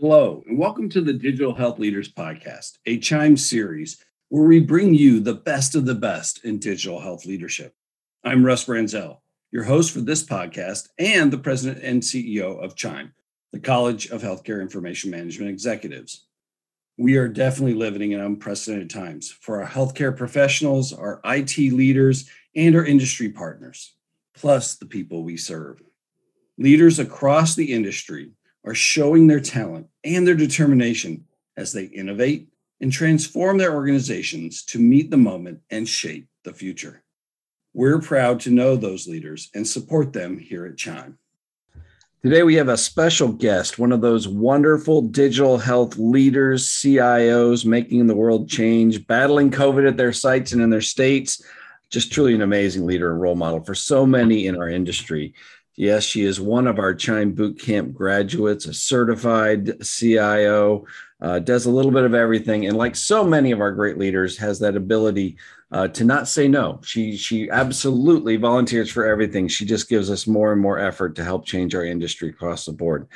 Hello, and welcome to the Digital Health Leaders Podcast, a Chime series where we bring you the best of the best in digital health leadership. I'm Russ Branzell, your host for this podcast and the president and CEO of Chime, the College of Healthcare Information Management Executives. We are definitely living in unprecedented times for our healthcare professionals, our IT leaders, and our industry partners, plus the people we serve. Leaders across the industry are showing their talent and their determination as they innovate and transform their organizations to meet the moment and shape the future. We're proud to know those leaders and support them here at Chime. Today, we have a special guest, one of those wonderful digital health leaders, CIOs making the world change, battling COVID at their sites and in their states. Just truly an amazing leader and role model for so many in our industry. Yes, she is one of our Chime Bootcamp graduates, a certified CIO, uh, does a little bit of everything, and like so many of our great leaders, has that ability uh, to not say no. She she absolutely volunteers for everything. She just gives us more and more effort to help change our industry across the board.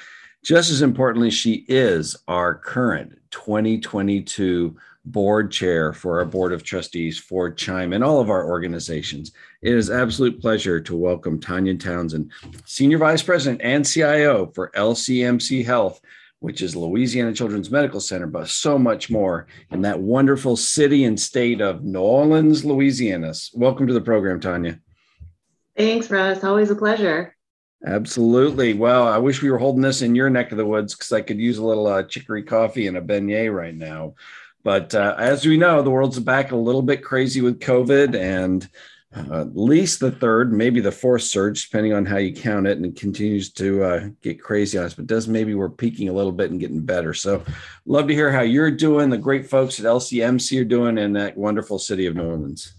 Just as importantly, she is our current 2022 board chair for our board of trustees for Chime and all of our organizations. It is absolute pleasure to welcome Tanya Townsend, Senior Vice President and CIO for LCMC Health, which is Louisiana Children's Medical Center, but so much more in that wonderful city and state of New Orleans, Louisiana. Welcome to the program, Tanya. Thanks, Russ. Always a pleasure. Absolutely. Well, I wish we were holding this in your neck of the woods because I could use a little uh, chicory coffee and a beignet right now. But uh, as we know, the world's back a little bit crazy with COVID, and uh, at least the third, maybe the fourth surge, depending on how you count it, and it continues to uh, get crazy on us. But does maybe we're peaking a little bit and getting better. So, love to hear how you're doing. The great folks at LCMC are doing in that wonderful city of New Orleans.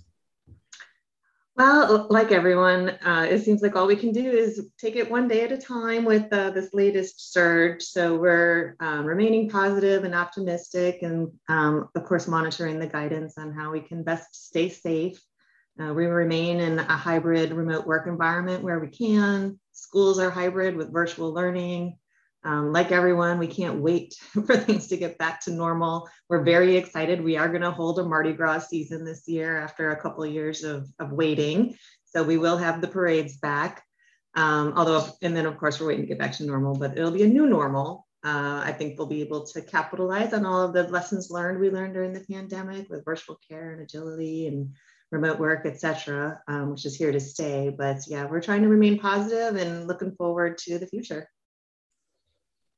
Well, like everyone, uh, it seems like all we can do is take it one day at a time with uh, this latest surge. So we're um, remaining positive and optimistic, and um, of course, monitoring the guidance on how we can best stay safe. Uh, we remain in a hybrid remote work environment where we can. Schools are hybrid with virtual learning. Um, like everyone, we can't wait for things to get back to normal. We're very excited. We are going to hold a Mardi Gras season this year after a couple of years of, of waiting. So we will have the parades back. Um, although, and then of course, we're waiting to get back to normal, but it'll be a new normal. Uh, I think we'll be able to capitalize on all of the lessons learned we learned during the pandemic with virtual care and agility and remote work, et cetera, um, which is here to stay. But yeah, we're trying to remain positive and looking forward to the future.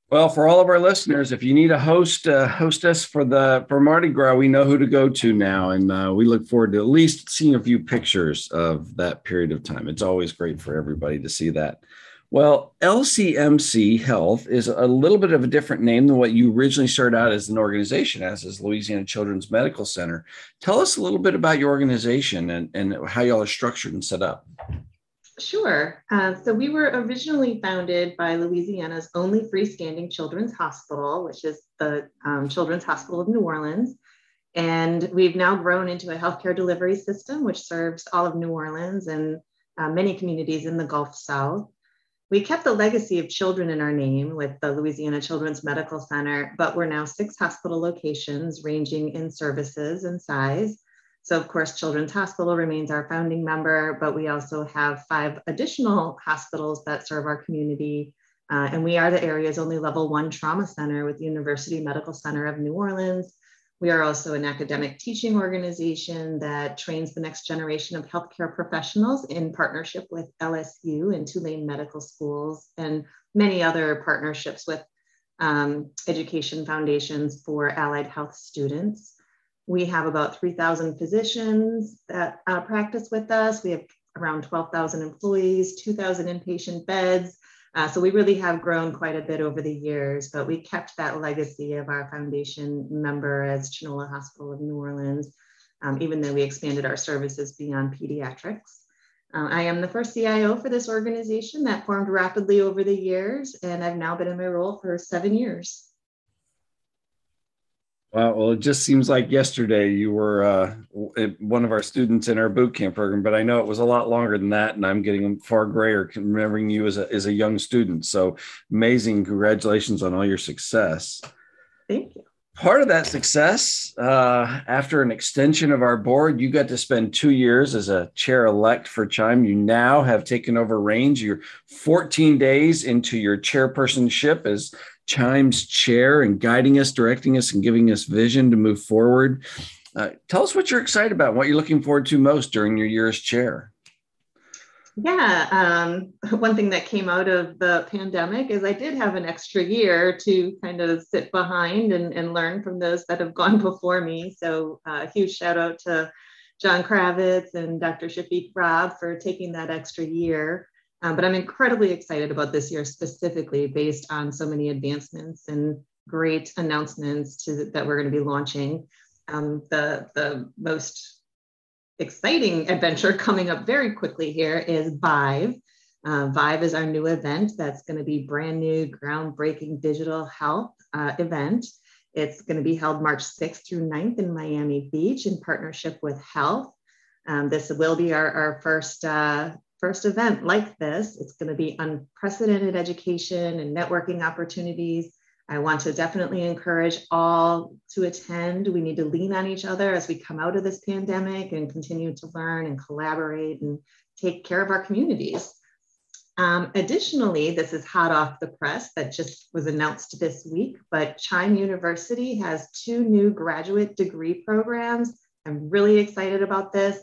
Well, for all of our listeners, if you need a host, uh, hostess for the for Mardi Gras, we know who to go to now, and uh, we look forward to at least seeing a few pictures of that period of time. It's always great for everybody to see that. Well, LCMC Health is a little bit of a different name than what you originally started out as an organization as, is Louisiana Children's Medical Center. Tell us a little bit about your organization and, and how y'all are structured and set up. Sure. Uh, so we were originally founded by Louisiana's only freestanding children's hospital, which is the um, Children's Hospital of New Orleans. And we've now grown into a healthcare delivery system, which serves all of New Orleans and uh, many communities in the Gulf South. We kept the legacy of children in our name with the Louisiana Children's Medical Center, but we're now six hospital locations ranging in services and size. So, of course, Children's Hospital remains our founding member, but we also have five additional hospitals that serve our community. Uh, and we are the area's only level one trauma center with University Medical Center of New Orleans. We are also an academic teaching organization that trains the next generation of healthcare professionals in partnership with LSU and Tulane Medical Schools and many other partnerships with um, education foundations for allied health students. We have about 3,000 physicians that uh, practice with us. We have around 12,000 employees, 2,000 inpatient beds. Uh, so we really have grown quite a bit over the years, but we kept that legacy of our foundation member as Chinola Hospital of New Orleans, um, even though we expanded our services beyond pediatrics. Uh, I am the first CIO for this organization that formed rapidly over the years, and I've now been in my role for seven years. Wow. Well, it just seems like yesterday you were uh, one of our students in our boot camp program, but I know it was a lot longer than that, and I'm getting far grayer remembering you as a as a young student. So amazing! Congratulations on all your success. Thank you. Part of that success, uh, after an extension of our board, you got to spend two years as a chair elect for Chime. You now have taken over range. You're 14 days into your chairpersonship as Chime's chair and guiding us, directing us, and giving us vision to move forward. Uh, tell us what you're excited about, what you're looking forward to most during your year as chair. Yeah, um, one thing that came out of the pandemic is I did have an extra year to kind of sit behind and, and learn from those that have gone before me. So, a uh, huge shout out to John Kravitz and Dr. Shafiq Rab for taking that extra year. Um, but I'm incredibly excited about this year specifically based on so many advancements and great announcements to, that we're going to be launching. Um, the, the most exciting adventure coming up very quickly here is Vive. Uh, Vive is our new event that's going to be brand new, groundbreaking digital health uh, event. It's going to be held March 6th through 9th in Miami Beach in partnership with HLTH. Um, this will be our, our first uh, first event like this. It's going to be unprecedented education and networking opportunities. I want to definitely encourage all to attend. We need to lean on each other as we come out of this pandemic and continue to learn and collaborate and take care of our communities. Um, additionally, this is hot off the press that just was announced this week, but Chime University has two new graduate degree programs. I'm really excited about this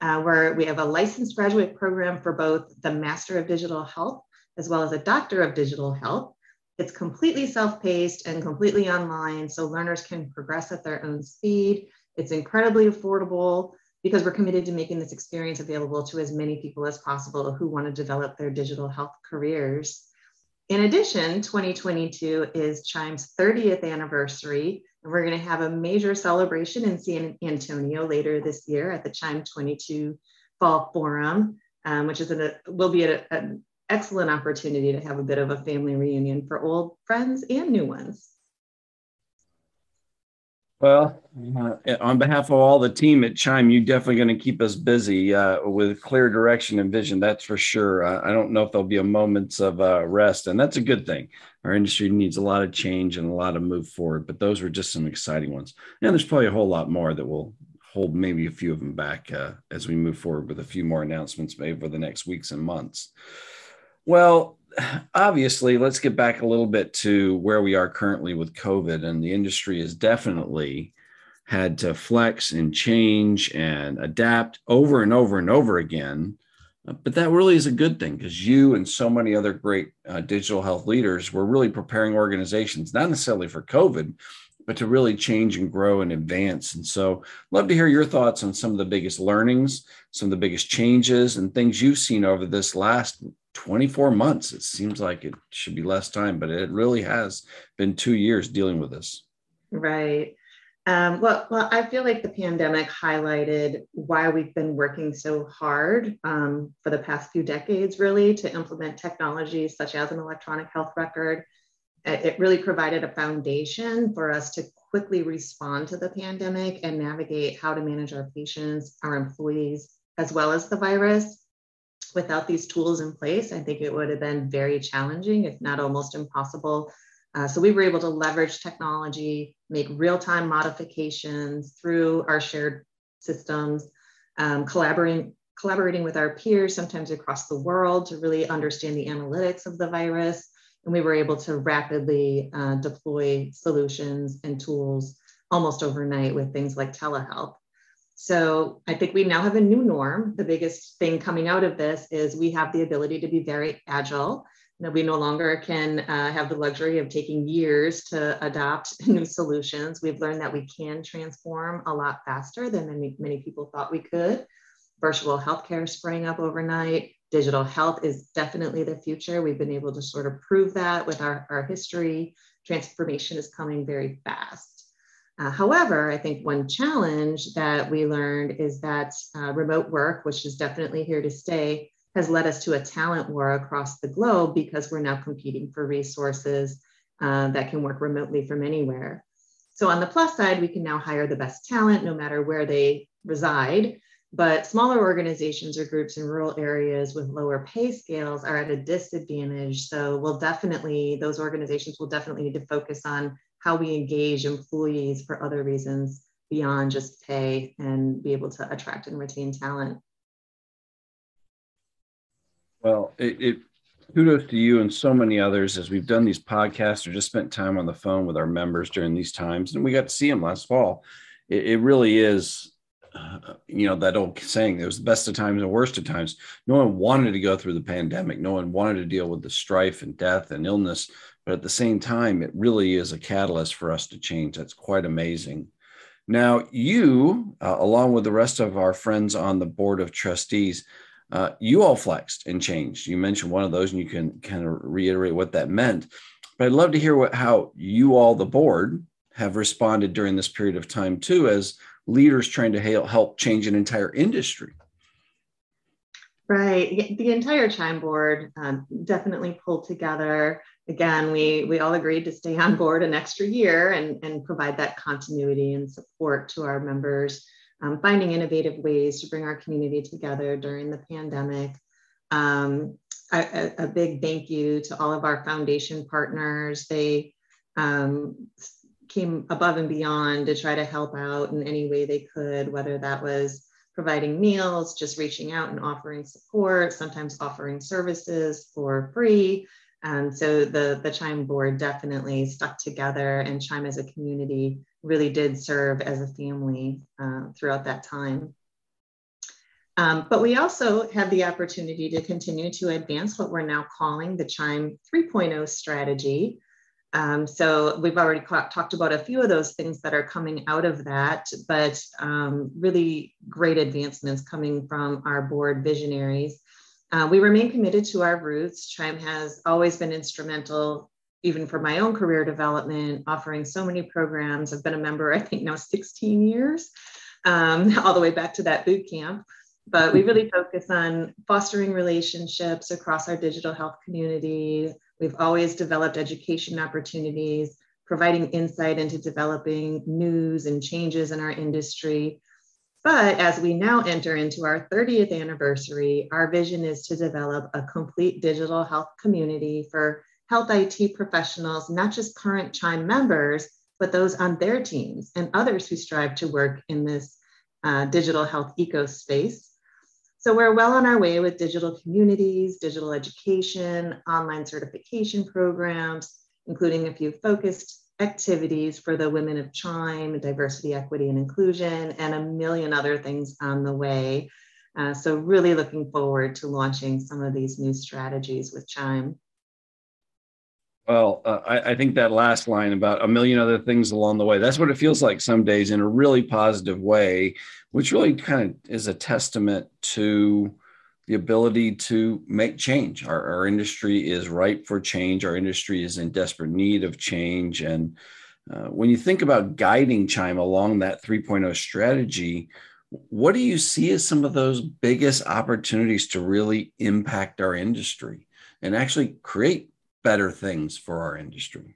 uh, where we have a licensed graduate program for both the Master of Digital Health as well as a Doctor of Digital Health. It's completely self-paced and completely online, so learners can progress at their own speed. It's incredibly affordable because we're committed to making this experience available to as many people as possible who want to develop their digital health careers. In addition, 2022 is Chime's 30th anniversary, we're going to have a major celebration in San Antonio later this year at the Chime 22 Fall Forum, um, which is a, will be a, an excellent opportunity to have a bit of a family reunion for old friends and new ones. Well, uh, on behalf of all the team at Chime, you're definitely going to keep us busy uh, with clear direction and vision. That's for sure. Uh, I don't know if there'll be a moments of uh, rest, and that's a good thing. Our industry needs a lot of change and a lot of move forward, but those were just some exciting ones. And there's probably a whole lot more that will hold maybe a few of them back uh, as we move forward with a few more announcements made over the next weeks and months. Well, obviously, let's get back a little bit to where we are currently with COVID, and the industry has definitely had to flex and change and adapt over and over and over again. But that really is a good thing because you and so many other great uh, digital health leaders were really preparing organizations, not necessarily for COVID, but to really change and grow and advance. And so, love to hear your thoughts on some of the biggest learnings, some of the biggest changes, and things you've seen over this last 24 months. It seems like it should be less time, but it really has been two years dealing with this. Right. Um, well, well, I feel like the pandemic highlighted why we've been working so hard um, for the past few decades, really, to implement technologies such as an electronic health record. It really provided a foundation for us to quickly respond to the pandemic and navigate how to manage our patients, our employees, as well as the virus without these tools in place, I think it would have been very challenging, if not almost impossible. Uh, so we were able to leverage technology, make real-time modifications through our shared systems, um, collaborating collaborating with our peers, sometimes across the world, to really understand the analytics of the virus. And we were able to rapidly uh, deploy solutions and tools almost overnight with things like telehealth. So I think we now have a new norm. The biggest thing coming out of this is we have the ability to be very agile. That we no longer can uh, have the luxury of taking years to adopt new solutions. We've learned that we can transform a lot faster than many, many people thought we could. Virtual healthcare sprang up overnight. Digital health is definitely the future. We've been able to sort of prove that with our, our history. Transformation is coming very fast. Uh, however, I think one challenge that we learned is that uh, remote work, which is definitely here to stay, has led us to a talent war across the globe because we're now competing for resources uh, that can work remotely from anywhere. So on the plus side, we can now hire the best talent no matter where they reside. But smaller organizations or groups in rural areas with lower pay scales are at a disadvantage. So we'll definitely, those organizations will definitely need to focus on how we engage employees for other reasons beyond just pay and be able to attract and retain talent. Well, it, it kudos to you and so many others as we've done these podcasts or just spent time on the phone with our members during these times and we got to see them last fall. It, it really is uh, you know that old saying it was the best of times and worst of times. No one wanted to go through the pandemic. No one wanted to deal with the strife and death and illness but at the same time it really is a catalyst for us to change that's quite amazing now you uh, along with the rest of our friends on the board of trustees uh, you all flexed and changed you mentioned one of those and you can kind of reiterate what that meant but i'd love to hear what how you all the board have responded during this period of time too as leaders trying to help change an entire industry. Right. The entire Chime board um, definitely pulled together. Again, we, we all agreed to stay on board an extra year and, and provide that continuity and support to our members, um, finding innovative ways to bring our community together during the pandemic. Um, a, a, big thank you to all of our foundation partners. They um, came above and beyond to try to help out in any way they could, whether that was providing meals, just reaching out and offering support, sometimes offering services for free. And so the, the Chime board definitely stuck together, and Chime as a community really did serve as a family uh, throughout that time. Um, but we also had the opportunity to continue to advance what we're now calling the Chime 3.0 strategy, um, so we've already talked about a few of those things that are coming out of that, but um, really great advancements coming from our board visionaries. Uh, we remain committed to our roots. Chime has always been instrumental, even for my own career development, offering so many programs. I've been a member, I think now 16 years, um, all the way back to that boot camp. But we really focus on fostering relationships across our digital health community, We've always developed education opportunities, providing insight into developing news and changes in our industry. But as we now enter into our 30th anniversary, our vision is to develop a complete digital health community for health IT professionals, not just current Chime members, but those on their teams and others who strive to work in this uh, digital health eco space. So we're well on our way with digital communities, digital education, online certification programs, including a few focused activities for the women of Chime, diversity, equity, and inclusion, and a million other things on the way. Uh, so really looking forward to launching some of these new strategies with Chime. Well, uh, I, I, think that last line about a million other things along the way, that's what it feels like some days in a really positive way which really kind of is a testament to the ability to make change. Our, our industry is ripe for change. Our industry is in desperate need of change. And uh, when you think about guiding Chime along that 3.0 strategy, what do you see as some of those biggest opportunities to really impact our industry and actually create better things for our industry?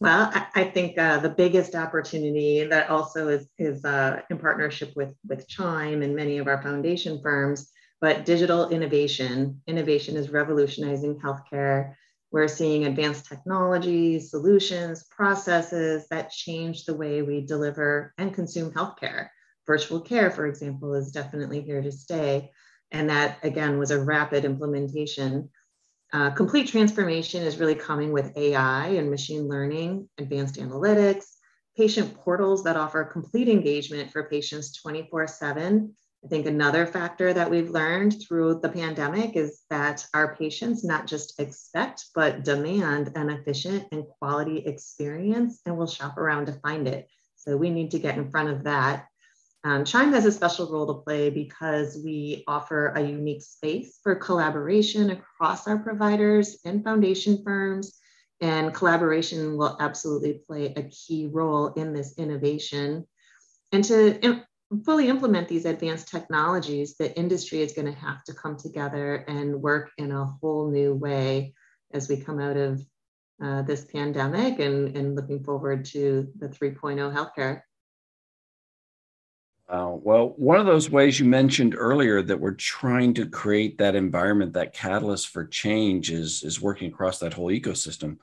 Well, I, think uh, the biggest opportunity that also is, is uh, in partnership with, with Chime and many of our foundation firms, but digital innovation. Innovation is revolutionizing healthcare. We're seeing advanced technologies, solutions, processes that change the way we deliver and consume healthcare. Virtual care, for example, is definitely here to stay. And that, again, was a rapid implementation uh, complete transformation is really coming with AI and machine learning, advanced analytics, patient portals that offer complete engagement for patients 24 7. I think another factor that we've learned through the pandemic is that our patients not just expect, but demand an efficient and quality experience and will shop around to find it. So we need to get in front of that um, Chime has a special role to play because we offer a unique space for collaboration across our providers and foundation firms. And collaboration will absolutely play a key role in this innovation. And to fully implement these advanced technologies, the industry is going to have to come together and work in a whole new way as we come out of uh, this pandemic and, and looking forward to the 3.0 healthcare. Uh, well, one of those ways you mentioned earlier that we're trying to create that environment, that catalyst for change, is is working across that whole ecosystem.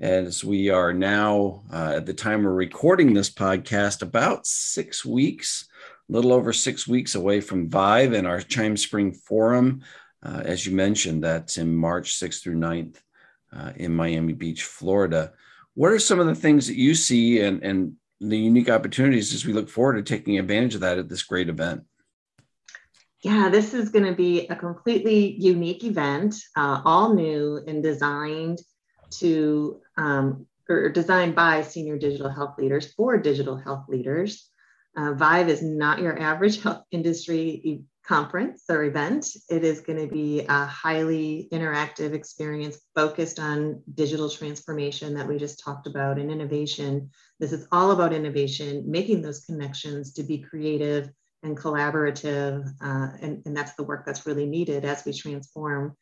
As we are now, uh, at the time we're recording this podcast, about six weeks, little over six weeks away from Vive and our Chime Spring Forum. Uh, as you mentioned, that's in March 6th through 9th uh, in Miami Beach, Florida. What are some of the things that you see and, and the unique opportunities as we look forward to taking advantage of that at this great event. Yeah, this is going to be a completely unique event, uh, all new and designed to um, or designed by senior digital health leaders for digital health leaders. Uh, Vive is not your average health industry conference or event. It is going to be a highly interactive experience focused on digital transformation that we just talked about and innovation this is all about innovation, making those connections to be creative and collaborative. Uh, and, and that's the work that's really needed as we transform.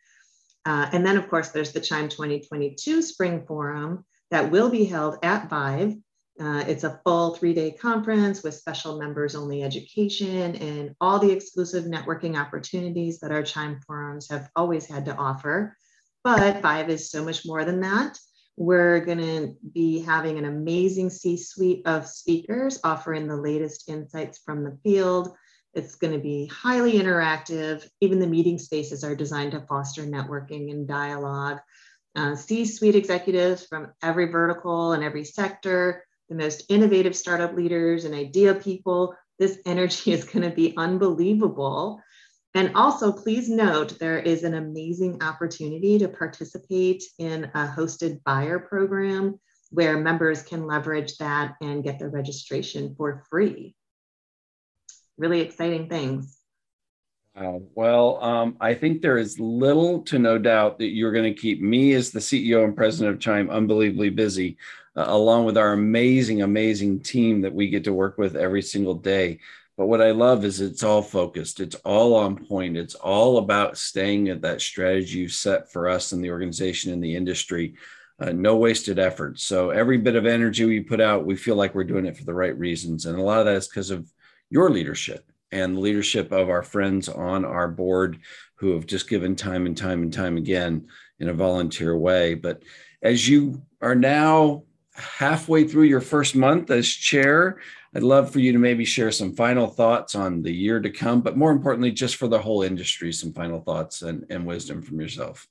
Uh, and then, of course, there's the Chime 2022 Spring Forum that will be held at Vive. Uh, it's a full three day conference with special members only education and all the exclusive networking opportunities that our Chime forums have always had to offer. But Vive is so much more than that. We're going to be having an amazing C suite of speakers offering the latest insights from the field. It's going to be highly interactive. Even the meeting spaces are designed to foster networking and dialogue. Uh, C suite executives from every vertical and every sector, the most innovative startup leaders and idea people. This energy is going to be unbelievable. And also, please note there is an amazing opportunity to participate in a hosted buyer program where members can leverage that and get their registration for free. Really exciting things. Wow. Well, um, I think there is little to no doubt that you're going to keep me as the CEO and president of Chime unbelievably busy, uh, along with our amazing, amazing team that we get to work with every single day. But what I love is it's all focused, it's all on point, it's all about staying at that strategy you set for us in the organization in the industry. Uh, no wasted effort. So every bit of energy we put out, we feel like we're doing it for the right reasons. And a lot of that is because of your leadership and the leadership of our friends on our board who have just given time and time and time again in a volunteer way. But as you are now halfway through your first month as chair, I'd love for you to maybe share some final thoughts on the year to come, but more importantly, just for the whole industry, some final thoughts and, and wisdom from yourself.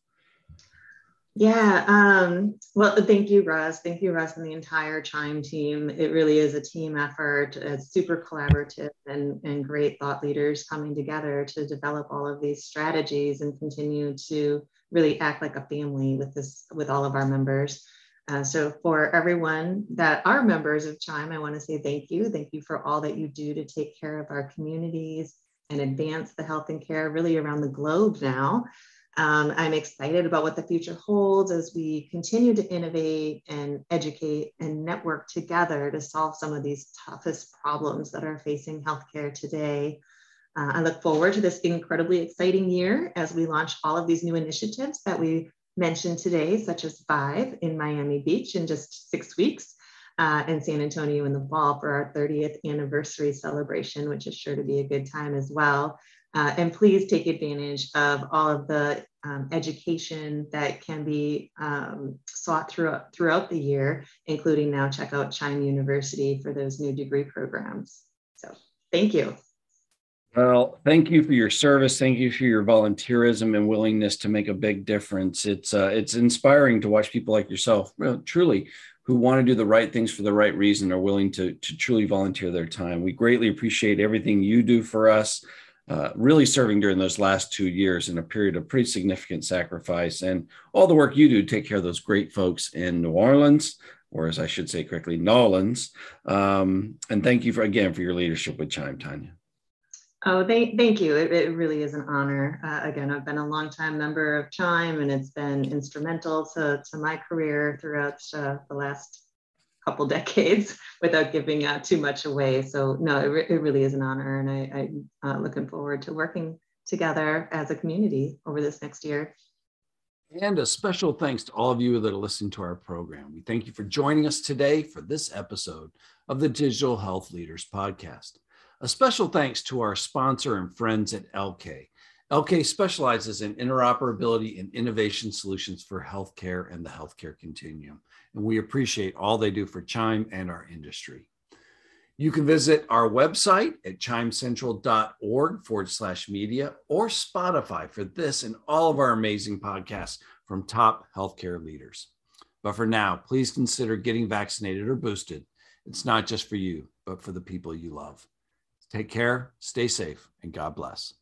Yeah. Um, well, thank you, Russ. Thank you, Russ, and the entire Chime team. It really is a team effort. It's super collaborative and, and great thought leaders coming together to develop all of these strategies and continue to really act like a family with this with all of our members. Uh, so for everyone that are members of Chime, I want to say thank you. Thank you for all that you do to take care of our communities and advance the health and care really around the globe now. Um, I'm excited about what the future holds as we continue to innovate and educate and network together to solve some of these toughest problems that are facing healthcare today. Uh, I look forward to this incredibly exciting year as we launch all of these new initiatives that we mentioned today, such as Vive in Miami Beach in just six weeks, uh, and San Antonio in the fall for our 30th anniversary celebration, which is sure to be a good time as well. Uh, and please take advantage of all of the um, education that can be um, sought throughout, throughout the year, including now check out Chime University for those new degree programs. So thank you. Well, thank you for your service. Thank you for your volunteerism and willingness to make a big difference. It's uh, it's inspiring to watch people like yourself, well, truly, who want to do the right things for the right reason, are willing to to truly volunteer their time. We greatly appreciate everything you do for us. Uh, really serving during those last two years in a period of pretty significant sacrifice and all the work you do take care of those great folks in New Orleans, or as I should say correctly, Nolans. Um, and thank you for again for your leadership with Chime, Tanya. Oh, thank, thank you. It, it really is an honor. Uh, again, I've been a longtime member of Chime and it's been instrumental to, to my career throughout uh, the last couple decades without giving uh, too much away. So no, it, re- it really is an honor. And I, I'm uh, looking forward to working together as a community over this next year. And a special thanks to all of you that are listening to our program. We thank you for joining us today for this episode of the Digital Health Leaders Podcast. A special thanks to our sponsor and friends at Elkay. Elkay specializes in interoperability and innovation solutions for healthcare and the healthcare continuum. And we appreciate all they do for Chime and our industry. You can visit our website at chimecentral.org forward slash media or Spotify for this and all of our amazing podcasts from top healthcare leaders. But for now, please consider getting vaccinated or boosted. It's not just for you, but for the people you love. Take care, stay safe, and God bless.